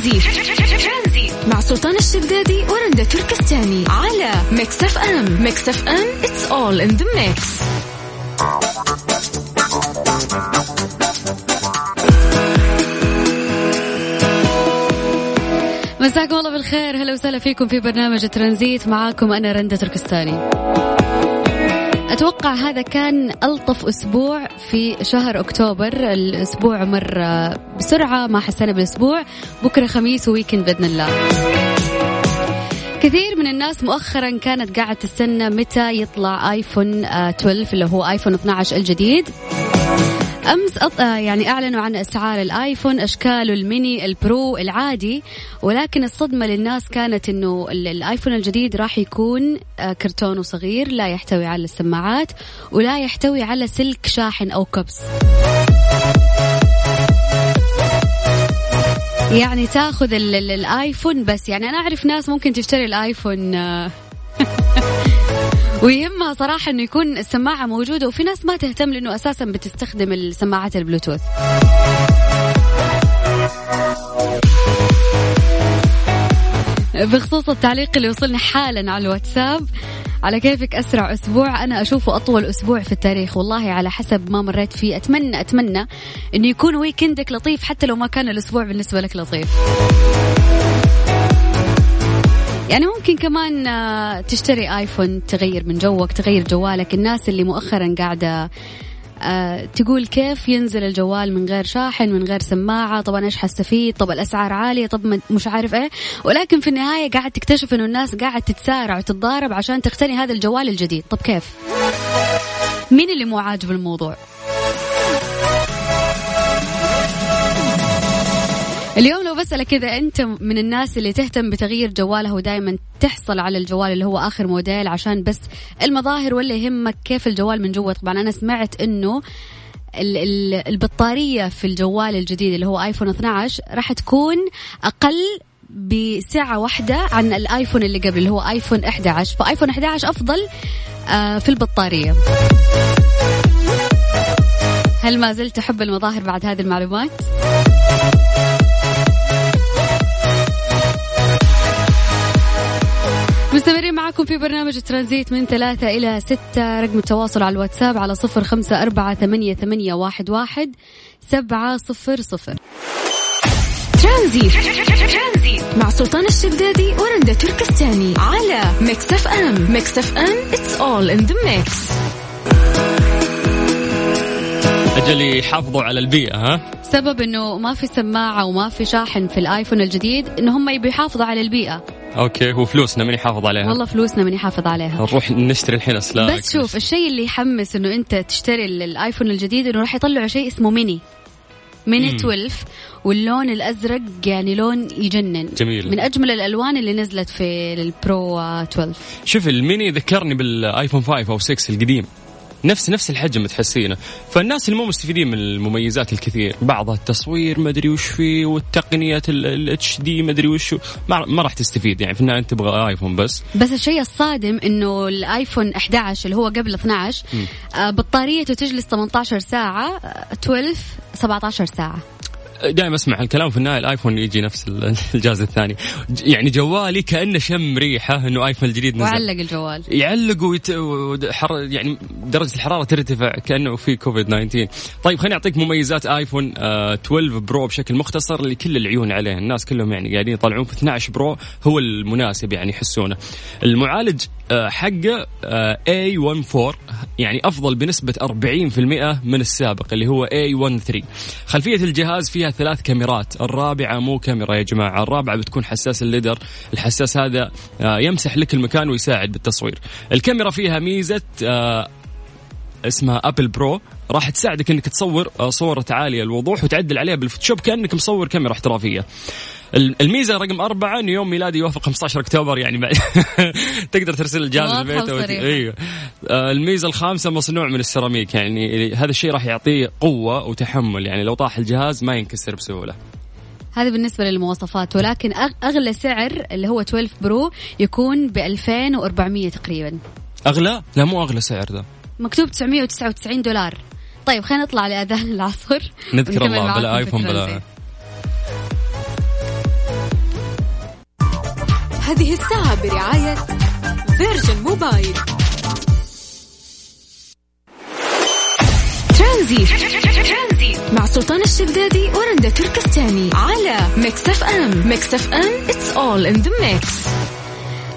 ترانزيت مع سلطان الشدادي ورندا تركستاني على Mix FM. Mix FM it's all in the mix. مساكم الله بالخير. هلا وسهلا فيكم في برنامج ترانزيت. معاكم أنا رندا تركستاني. أتوقع هذا كان ألطف أسبوع في شهر أكتوبر. الأسبوع مر بسرعة ما حسينا بالأسبوع. بكرة خميس و weekend بإذن الله. كثير من الناس مؤخرا كانت قاعد تستنى متى يطلع آيفون 12 اللي هو آيفون 12 الجديد. أمس أط... آه، يعني أعلنوا عن أسعار الآيفون اشكاله ال mini ال Pro العادي. ولكن الصدمة للناس كانت إنه الآيفون الجديد راح يكون آه، كرتونه صغير لا يحتوي على السماعات ولا يحتوي على سلك شاحن أو كبس. يعني تاخذ الآيفون بس. يعني أنا أعرف ناس ممكن تشتري الآيفون ويهمها صراحة إنه يكون السماعة موجودة وفي ناس ما تهتم لأنه أساسا بتستخدم السماعات البلوتوث. بخصوص التعليق اللي وصلنا حالا على الواتساب على كيفك أسرع أسبوع أنا أشوفه أطول أسبوع في التاريخ. والله على حسب ما مريت فيه. اتمنى أتمنى إنه يكون ويكندك لطيف حتى لو ما كان الأسبوع بالنسبة لك لطيف. يعني ممكن كمان آه، تشتري آيفون تغير من جوك تغير جوالك. الناس اللي مؤخرا قاعدة أه تقول كيف ينزل الجوال من غير شاحن من غير سماعة؟ طبعا إيش حستفيد؟ طب الأسعار عالية؟ طب مش عارف إيه. ولكن في النهاية قاعد تكتشف إنه الناس قاعد تتسارع وتتضارب عشان تقتني هذا الجوال الجديد. طب كيف؟ مين اللي مو عاجب الموضوع؟ اليوم لو بسألك كذا أنت من الناس اللي تهتم بتغيير جواله ودائما تحصل على الجوال اللي هو آخر موديل عشان بس المظاهر ولا يهمك كيف الجوال من جوا طبعا أنا سمعت أنه البطارية في الجوال الجديد اللي هو آيفون 12 راح تكون أقل بساعة واحدة عن الآيفون اللي قبل اللي هو آيفون 11 فآيفون 11 أفضل آه، في البطارية. هل ما زلت تحب المظاهر بعد هذه المعلومات؟ معكم في برنامج ترانزيت من ثلاثة إلى ستة. رقم التواصل على الواتساب على صفر خمسة أربعة ثمانية, ثمانية واحد, واحد سبعة صفر صفر. ترانزيت. مع سلطان الشدادي ورندا تركستاني على Mix FM. Mix FM it's all in the mix. أجل يحافظوا على البيئة ها؟ سبب إنه ما في سماعة وما في شاحن في الآيفون الجديد إنه هم يبي يحافظوا على البيئة. okay وفلوسنا من يحافظ عليها. والله فلوسنا من يحافظ عليها. نروح نشتري الحين أسلاك. بس شوف الشيء اللي يحمس إنه أنت تشتري الآيفون الجديد إنه راح يطلعوا شيء اسمه mini. mini 12 واللون الأزرق يعني لون يجنن. جميل. من أجمل الألوان اللي نزلت في ال Pro 12 شوف الميني ذكرني بالآيفون 5 أو 6 القديم. نفس نفس الحجم تحسينه. فالناس اللي مو مستفيدين من المميزات الكثير بعضها التصوير ما أدري وش فيه والتقنيات ال HD ما أدري وش ما, ما راح تستفيد يعني في النهاية انت تبغى ايفون بس. بس الشيء الصادم إنه الايفون 11 اللي هو قبل 12 آه بطاريته تجلس 18 ساعة 12 آه، 17 ساعة. دائما أسمع الكلام في النهاية الآيفون يجي نفس الجهاز الثاني. يعني جوالي كأنه شم ريحة إنه آيفون الجديد نزل. وعلق الجوال. يعلق ويت... حر... يعني درجة الحرارة ترتفع كأنه في كوفيد 19 طيب خليني أعطيك مميزات آيفون 12 Pro بشكل مختصر لكل العيون عليه الناس كلهم يعني قاعدين يطلعون في 12 Pro هو المناسب يعني يحسونه. المعالج آه، حقه آه، A14 يعني أفضل بنسبة 40% من السابق اللي هو A13 خلفية الجهاز فيها ثلاث كاميرات الرابعة مو كاميرا يا جماعة الرابعة بتكون حساس ال LiDAR الحساس هذا آه، يمسح لك المكان ويساعد بالتصوير. الكاميرا فيها ميزة اسمها Apple Pro راح تساعدك إنك تصور صورة عالية الوضوح وتعدل عليها بال Photoshop كأنك مصور كاميرا احترافية. الميزة رقم أربعة انه يوم ميلادي يوافق 15 أكتوبر يعني بعد تقدر ترسل الجهاز البيت أيوه. آه، الميزة الخامسة مصنوع من السيراميك يعني هذا الشيء راح يعطيه قوة وتحمل يعني لو طاح الجهاز ما ينكسر بسهولة. هذا بالنسبة للمواصفات ولكن أغلى سعر اللي هو 12 Pro يكون ب 2400 تقريبا. أغلى؟ لا مو أغلى سعر ذا مكتوب 999 دولار. طيب خلينا نطلع لأذان العصر. نذكر الله بلا آيفون بلا هذه الساعة برعاية Virgin Mobile. ترانزيت مع سلطان الشدادي ورندا تركستاني على Mix FM. Mix FM it's all in the mix.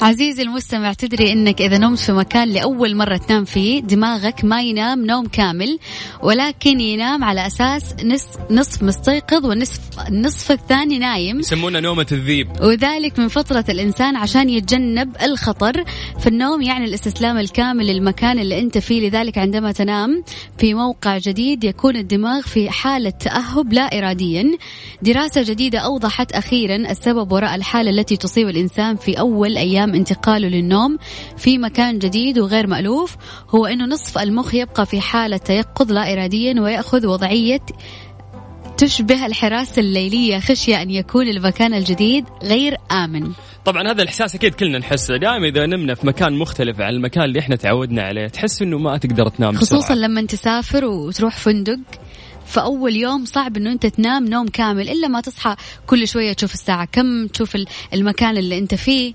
عزيزي المستمع تدري إنك إذا نمت في مكان لأول مرة تنام فيه دماغك ما ينام نوم كامل ولكن ينام على أساس نصف نصف مستيقظ والنصف النصف الثاني نايم. يسمونها نومة الذيب. وذلك من فطرة الإنسان عشان يتجنب الخطر. فالنوم يعني الاستسلام الكامل للمكان اللي أنت فيه. لذلك عندما تنام في موقع جديد يكون الدماغ في حالة تأهب لا إراديا. دراسة جديدة أوضحت أخيرا السبب وراء الحالة التي تصيب الإنسان في أول انتقاله للنوم في مكان جديد وغير مألوف. هو أنه نصف المخ يبقى في حالة تيقظ لا إراديا ويأخذ وضعية تشبه الحراسة الليلية خشية أن يكون المكان الجديد غير آمن. طبعا هذا الإحساس أكيد كلنا نحسه. دائما إذا نمنا في مكان مختلف عن المكان اللي إحنا تعودنا عليه تحس إنه ما تقدر تنام خصوصا بسرعة. لما تسافر وتروح فندق فأول يوم صعب إنه أنت تنام نوم كامل إلا ما تصحى كل شوية تشوف الساعة كم تشوف المكان اللي أنت فيه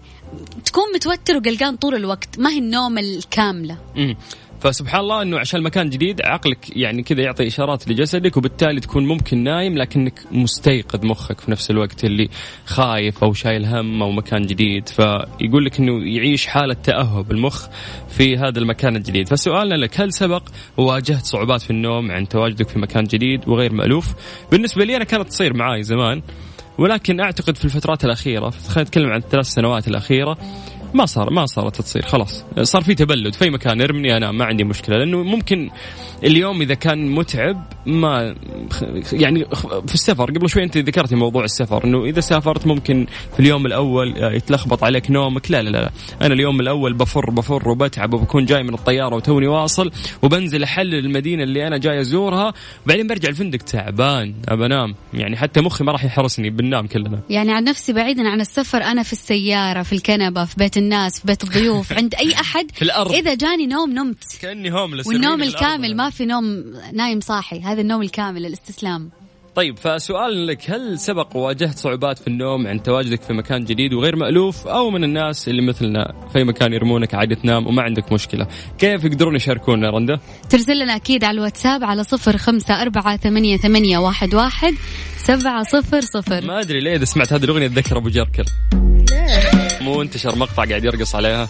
تكون متوتر وقلقان طول الوقت ما هي النوم الكاملة مم. فسبحان الله إنه عشان مكان جديد عقلك يعني كذا يعطي إشارات لجسدك وبالتالي تكون ممكن نايم لكنك مستيقظ مخك في نفس الوقت اللي خايف أو شايل هم أو مكان جديد. فيقول لك إنه يعيش حالة تأهب المخ في هذا المكان الجديد. فسؤالنا لك هل سبق وواجهت صعوبات في النوم عند تواجدك في مكان جديد وغير مألوف؟ بالنسبة لي أنا كانت تصير معاي زمان ولكن أعتقد في الفترات الأخيرة خلينا نتكلم عن الثلاث سنوات الأخيرة ما صار ما صارت تصير خلاص. صار في تبلد في مكان ارمني أنا ما عندي مشكلة لأنه ممكن اليوم إذا كان متعب ما يعني في السفر قبل شوي انت ذكرتي موضوع السفر إنه إذا سافرت ممكن في اليوم الأول يتلخبط عليك نومك. لا لا لا أنا اليوم الأول بفر بفر وبتعب وبكون جاي من الطيارة وتوني واصل وبنزل أحلل المدينة اللي أنا جاي أزورها وبعدين برجع الفندق تعبان أبى أنام. يعني حتى مخي ما راح يحرسني بننام كلنا. يعني عن نفسي بعيدا عن السفر أنا في السيارة في الكنبة في بيت الناس في بيت الضيوف عند أي أحد. في الأرض. إذا جاني نوم نمت. كأني هوملس. والنوم الكامل ما في نوم نايم صاحي. هذا النوم الكامل الاستسلام. طيب فسؤال لك هل سبق وواجهت صعوبات في النوم عند تواجدك في مكان جديد وغير مألوف أو من الناس اللي مثلنا في مكان يرمونك عادي تنام وما عندك مشكلة؟ كيف يقدرون يشاركونا رندا؟ ترسل لنا أكيد على الواتساب على صفر خمسة أربعة ثمانية, ثمانية واحد, واحد سبعة صفر صفر. ما أدري ليه إذا سمعت هذه الأغنية أتذكر أبو جركل مو انتشر مقطع قاعد يرقص عليها.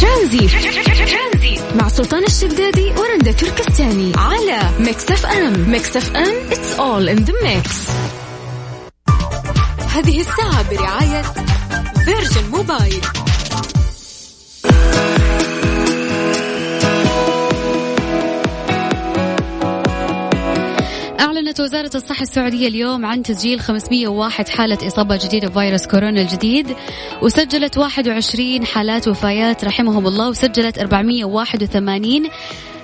ترانزيت. مع سلطان الشدادي ورندا تركستاني على Mix FM. Mix FM it's all in the mix. هذه الساعة برعاية فيرجن موبايل أعلنت وزارة الصحة السعودية اليوم عن تسجيل 501 حالة إصابة جديدة بفيروس كورونا الجديد وسجلت 21 حالات وفيات رحمهم الله وسجلت 481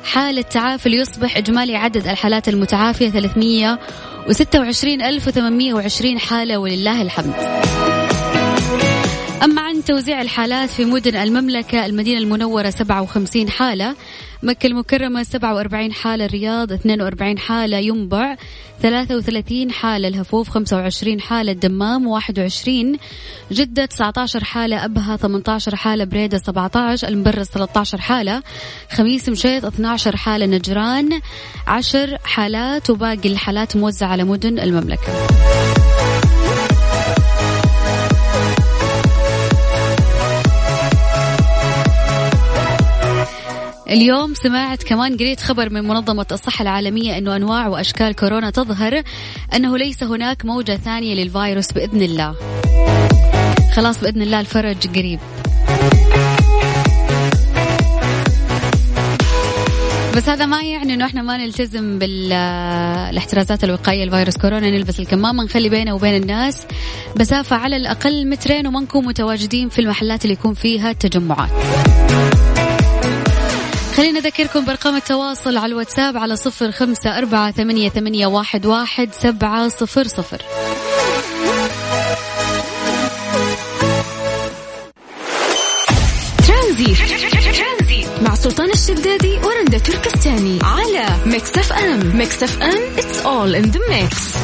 حالة تعافي ليصبح إجمالي عدد الحالات المتعافية 326820 حالة ولله الحمد. أما عن توزيع الحالات في مدن المملكة المدينة المنورة 57 حالة. مكة المكرمة 47 حالة الرياض 42 حالة ينبع 33 حالة الهفوف 25 حالة الدمام 21 جدة 19 حالة أبها 18 حالة بريدة 17 المبرز 13 حالة خميس مشيط 12 حالة نجران 10 حالات وباقي الحالات موزعة على مدن المملكة. اليوم سمعت كمان قريت خبر من منظمة الصحة العالمية أنه أنواع وأشكال كورونا تظهر أنه ليس هناك موجة ثانية للفيروس بإذن الله خلاص بإذن الله الفرج قريب بس هذا ما يعني إنه إحنا ما نلتزم بالاحترازات الوقائية لفيروس كورونا نلبس الكمامة نخلي بينه وبين الناس مسافه على الأقل مترين وما نكون متواجدين في المحلات اللي يكون فيها تجمعات. خلينا أذكركم بأرقام التواصل على الواتساب على صفر خمسة أربعة ثمانية, ثمانية واحد, واحد سبعة صفر صفر. ترانزيت مع سلطان الشدادي ورندا تركستاني على Mix FM. Mix FM it's all in the mix.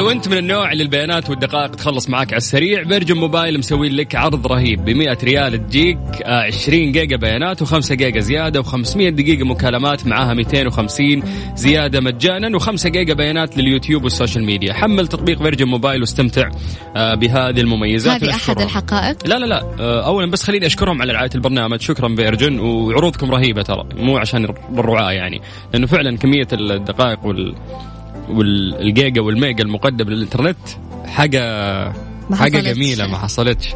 لو انت من النوع اللي البيانات والدقائق تخلص معاك على السريع Virgin Mobile مسوي لك عرض رهيب. ب 100 ريال تجيك 20 آه، جيجا بيانات و5 جيجا زيادة و500 دقيقة مكالمات معاها 250 زيادة مجانا و5 جيجا بيانات لليوتيوب وال social media. حمل تطبيق Virgin Mobile واستمتع آه، بهذه المميزات هذه أحد الحقائق؟ لا لا لا. آه، اولا بس خليني أشكرهم على رعاية البرنامج. شكرا Virgin وعروضكم رهيبة ترى مو عشان الرعاية يعني لأنه فعلا كمية الدقائق وال والجيجا والميجا المقدم للإنترنت حاجة ما حاجة جميلة ما حصلتش.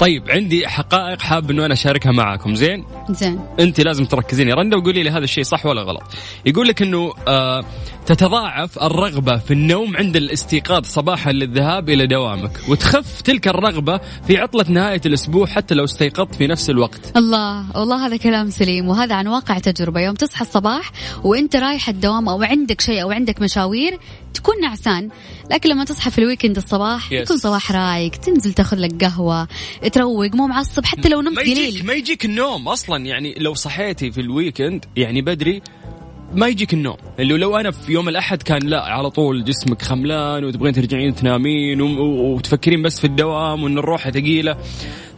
طيب عندي حقائق حاب إنه أنا أشاركها معاكم زين؟ زين. أنت لازم تركزين يا رندا وقولي لي هذا الشيء صح ولا غلط. يقول لك إنه آه تتضاعف الرغبة في النوم عند الاستيقاظ صباحا للذهاب إلى دوامك وتخف تلك الرغبة في عطلة نهاية الأسبوع حتى لو استيقظت في نفس الوقت. الله والله هذا كلام سليم وهذا عن واقع تجربة. يوم تصحى الصباح وأنت رايح الدوام أو عندك شيء أو عندك مشاوير تكون نعسان لكن لما تصحى في ال weekend الصباح yes. يكون صباح رايق تنزل تاخذ لك قهوة تروق مو معصب حتى لو نمت قليل. ما يجيك النوم أصلا يعني لو صحيتي في ال weekend يعني بدري ما يجيك النوم. اللي لو أنا في يوم الأحد كان لا على طول جسمك خملان وتبغين ترجعين تنامين وتفكرين بس في الدوام وإن الروحه ثقيلة.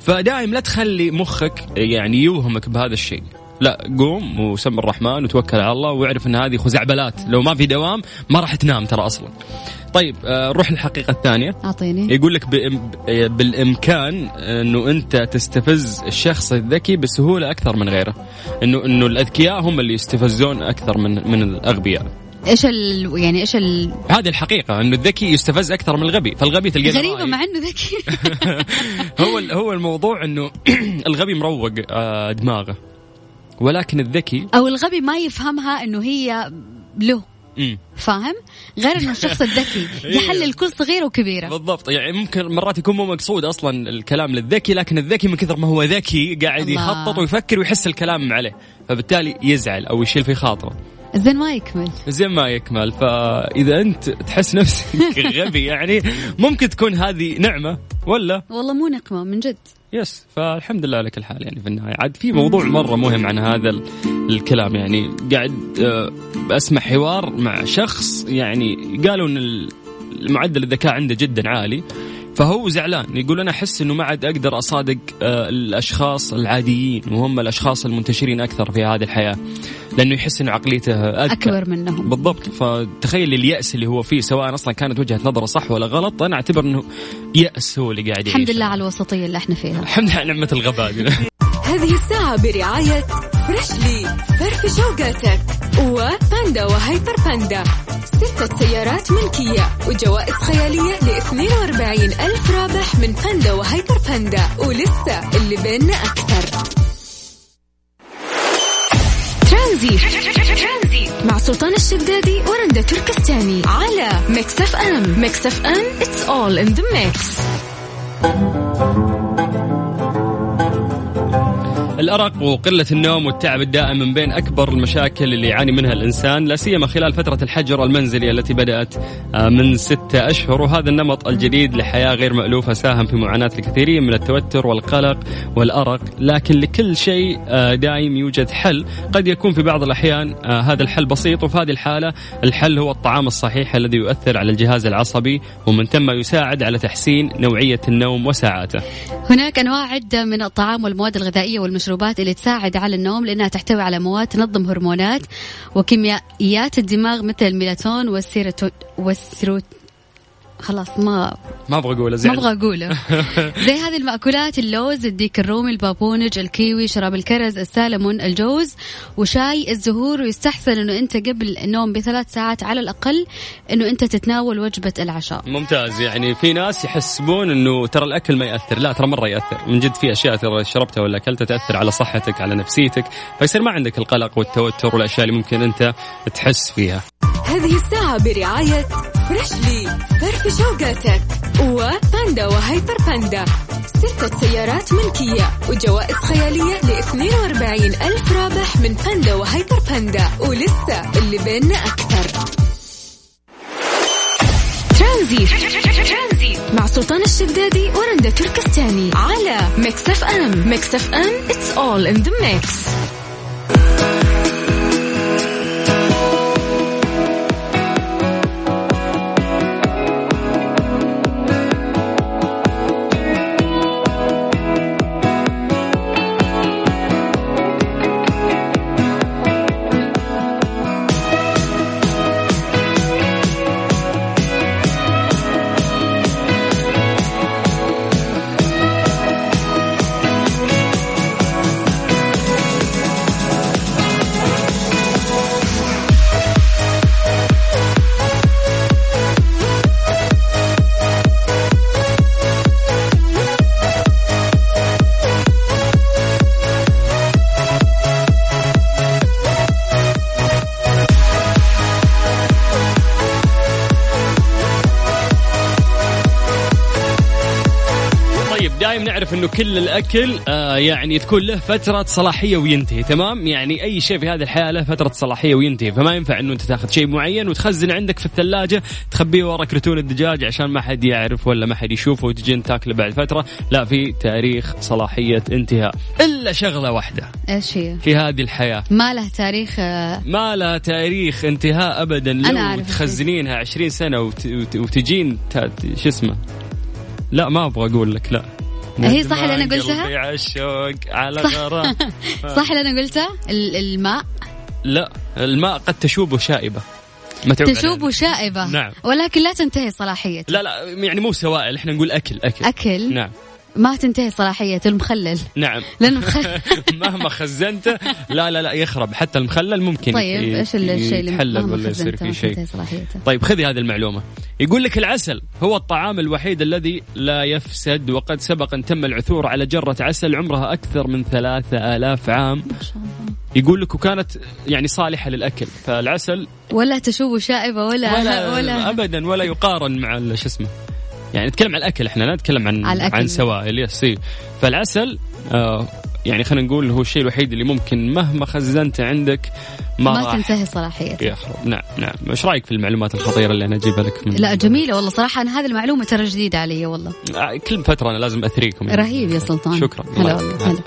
فدائم لا تخلي مخك يعني يوهمك بهذا الشيء. لا قوم وسم الرحمن وتوكل على الله واعرف أن هذه خزعبلات. لو ما في دوام ما راح تنام ترى أصلا. طيب آه، نروح للحقيقة الثانية. أعطيني. يقول لك بالإمكان أنه أنت تستفز الشخص الذكي بسهولة أكثر من غيره. أنه أنه الأذكياء هم اللي يستفزون أكثر من من الأغبياء. إيش ال يعني إيش ال؟ هذه الحقيقة إنه الذكي يستفز أكثر من الغبي، فالغبي تلقى غريبة مع إنه ذكي. هو هو الموضوع إنه الغبي مروق آه، دماغه. ولكن الذكي أو الغبي ما يفهمها إنه هي له فاهم؟ غير إنه الشخص الذكي إيه. يحلل كل صغيرة وكبيرة بالضبط يعني ممكن مرات يكون مو مقصود أصلا الكلام للذكي لكن الذكي من كثر ما هو ذكي قاعد. يخطط ويفكر ويحس الكلام عليه فبالتالي يزعل أو يشيل في خاطره زين ما يكمل. زين ما يكمل. فإذا أنت تحس نفسك غبي يعني ممكن تكون هذه نعمة ولا؟ والله مو نقمة من جد. يس. فالحمد لله على كل حال يعني في النهاية. عاد في موضوع مرة مهم عن هذا الكلام يعني. قاعد آه، أسمع حوار مع شخص يعني قالوا إن المعدل الذكاء عنده جدا عالي. فهو زعلان. يقول أنا أحس إنه ما عاد أقدر أصادق آه، الأشخاص العاديين وهم الأشخاص المنتشرين أكثر في هذه الحياة لأنه يحس انه عقليته أذكى. أكبر منهم. بالضبط. فتخيل اليأس اللي هو فيه سواء أصلا كانت وجهة نظره صح ولا غلط أنا أعتبر إنه يأس هو اللي قاعد يعيش الحمد لله على الوسطية اللي إحنا فيها. الحمد لله على نعمة الغباء. هذه الساعة برعاية فريشلي فرف شوقاتك و Panda و Hyper Panda. ستة سيارات ملكية وجوائز خيالية ل 42 ألف رابح من Panda و Hyper Panda. ولسه اللي بيننا أكثر. ترانزيت مع سلطان الشدادي ورندا تركستاني على Mix FM. Mix FM it's all in the mix. الأرق وقلة النوم والتعب الدائم من بين أكبر المشاكل اللي يعاني منها الإنسان لا سيما خلال فترة الحجر المنزلي التي بدأت آه، من ستة أشهر. وهذا النمط الجديد لحياة غير مألوفة ساهم في معاناة الكثيرين من التوتر والقلق والأرق. لكن لكل شيء آه، دائم يوجد حل. قد يكون في بعض الأحيان آه، هذا الحل بسيط. وفي هذه الحالة الحل هو الطعام الصحيح الذي يؤثر على الجهاز العصبي ومن ثم يساعد على تحسين نوعية النوم وساعاته. هناك أنواع عدة من الطعام والمواد الغذائية والمشروبات المشروبات اللي تساعد على النوم لأنها تحتوي على مواد تنظم هرمونات وكيميائيات الدماغ مثل الميلاتون والسيروتون والسيروت خلاص ما ما أبغى أقوله زي ما أبغى أقوله. زي هذه المأكولات اللوز الديك الرومي البابونج الكيوي شراب الكرز السالمون الجوز وشاي الزهور. ويستحسن إنه أنت قبل النوم بثلاث ساعات على الأقل إنه أنت تتناول وجبة العشاء. ممتاز. يعني في ناس يحسبون إنه ترى الأكل ما يأثر. لا ترى مرة يأثر. من جد في أشياء ترى شربتها ولا أكلتها تأثر على صحتك على نفسيتك. فيصير ما عندك القلق والتوتر والأشياء اللي ممكن أنت تحس فيها. هذه الساعة برعاية فريشلي فرف شوقاتك. وباندا وهيبر باندا. ستة سيارات ملكية وجوائز خيالية ل 42 ألف رابح من باندا وهيبر باندا. ولسه اللي بيننا أكثر. ترانزيت مع سلطان الشدادي ورندا تركستاني. على Mix FM. Mix FM it's all in the mix. دائما نعرف إنه كل الأكل آه يعني تكون له فترة صلاحية وينتهي تمام؟ يعني أي شيء في هذه الحياة له فترة صلاحية وينتهي فما ينفع إنه أنت تاخذ شيء معين وتخزن عندك في الثلاجة تخبيه ورا كرتون الدجاج عشان ما حد يعرف ولا ما حد يشوفه وتجي تاكله بعد فترة لا في تاريخ صلاحية انتهاء. إلا شغلة واحدة إيش هي؟ في هذه الحياة. ما له تاريخ آه، ما لها تاريخ انتهاء ابدا. لو أنا أعرف. تخزنينها 20 سنة وت... وت... وتجين شو اسمه؟ لا ما أبغى أقول لك لا. هي صح اللي ندمان قلتها؟ قلبي عالشوق على. غرام صح اللي أنا قلته؟ ال- الماء لا الماء قد تشوب شائبة متعوب تشوب علينا. شائبة نعم. ولكن لا تنتهي صلاحيته لا لا يعني مو سوائل إحنا نقول أكل أكل أكل نعم ما تنتهي صلاحيته المخلل. نعم. لأنه مخلل مهما خزنته لا لا لا يخرب. حتى المخلل ممكن طيب إيش الشيء اللي يتحلل ولا يصير فيه شيء. طيب خذي هذه المعلومة. يقول لك العسل هو الطعام الوحيد الذي لا يفسد وقد سبق أن تم العثور على جرة عسل عمرها أكثر من ثلاثة آلاف عام. ما شاء الله. يقول لك وكانت يعني صالحة للأكل. فالعسل ولا تشوب شائبة ولا ولا, ولا أبدا ولا يقارن مع شو اسمه يعني نتكلم عن الأكل إحنا لا نتكلم عن الأكل. عن سوائل يس. فالعسل آه يعني خلينا نقول هو الشيء الوحيد اللي ممكن مهما خزنته عندك ما, ما تنتهي صلاحيته يخرب نعم نعم. إيش رأيك في المعلومات الخطيرة اللي أنا أجيبها لك من لا جميلة والله صراحة. أنا هذه المعلومة ترى جديدة علي والله. آه، كل فترة أنا لازم أثريكم يعني. رهيب يا سلطان. شكرا. هلا والله. هلا.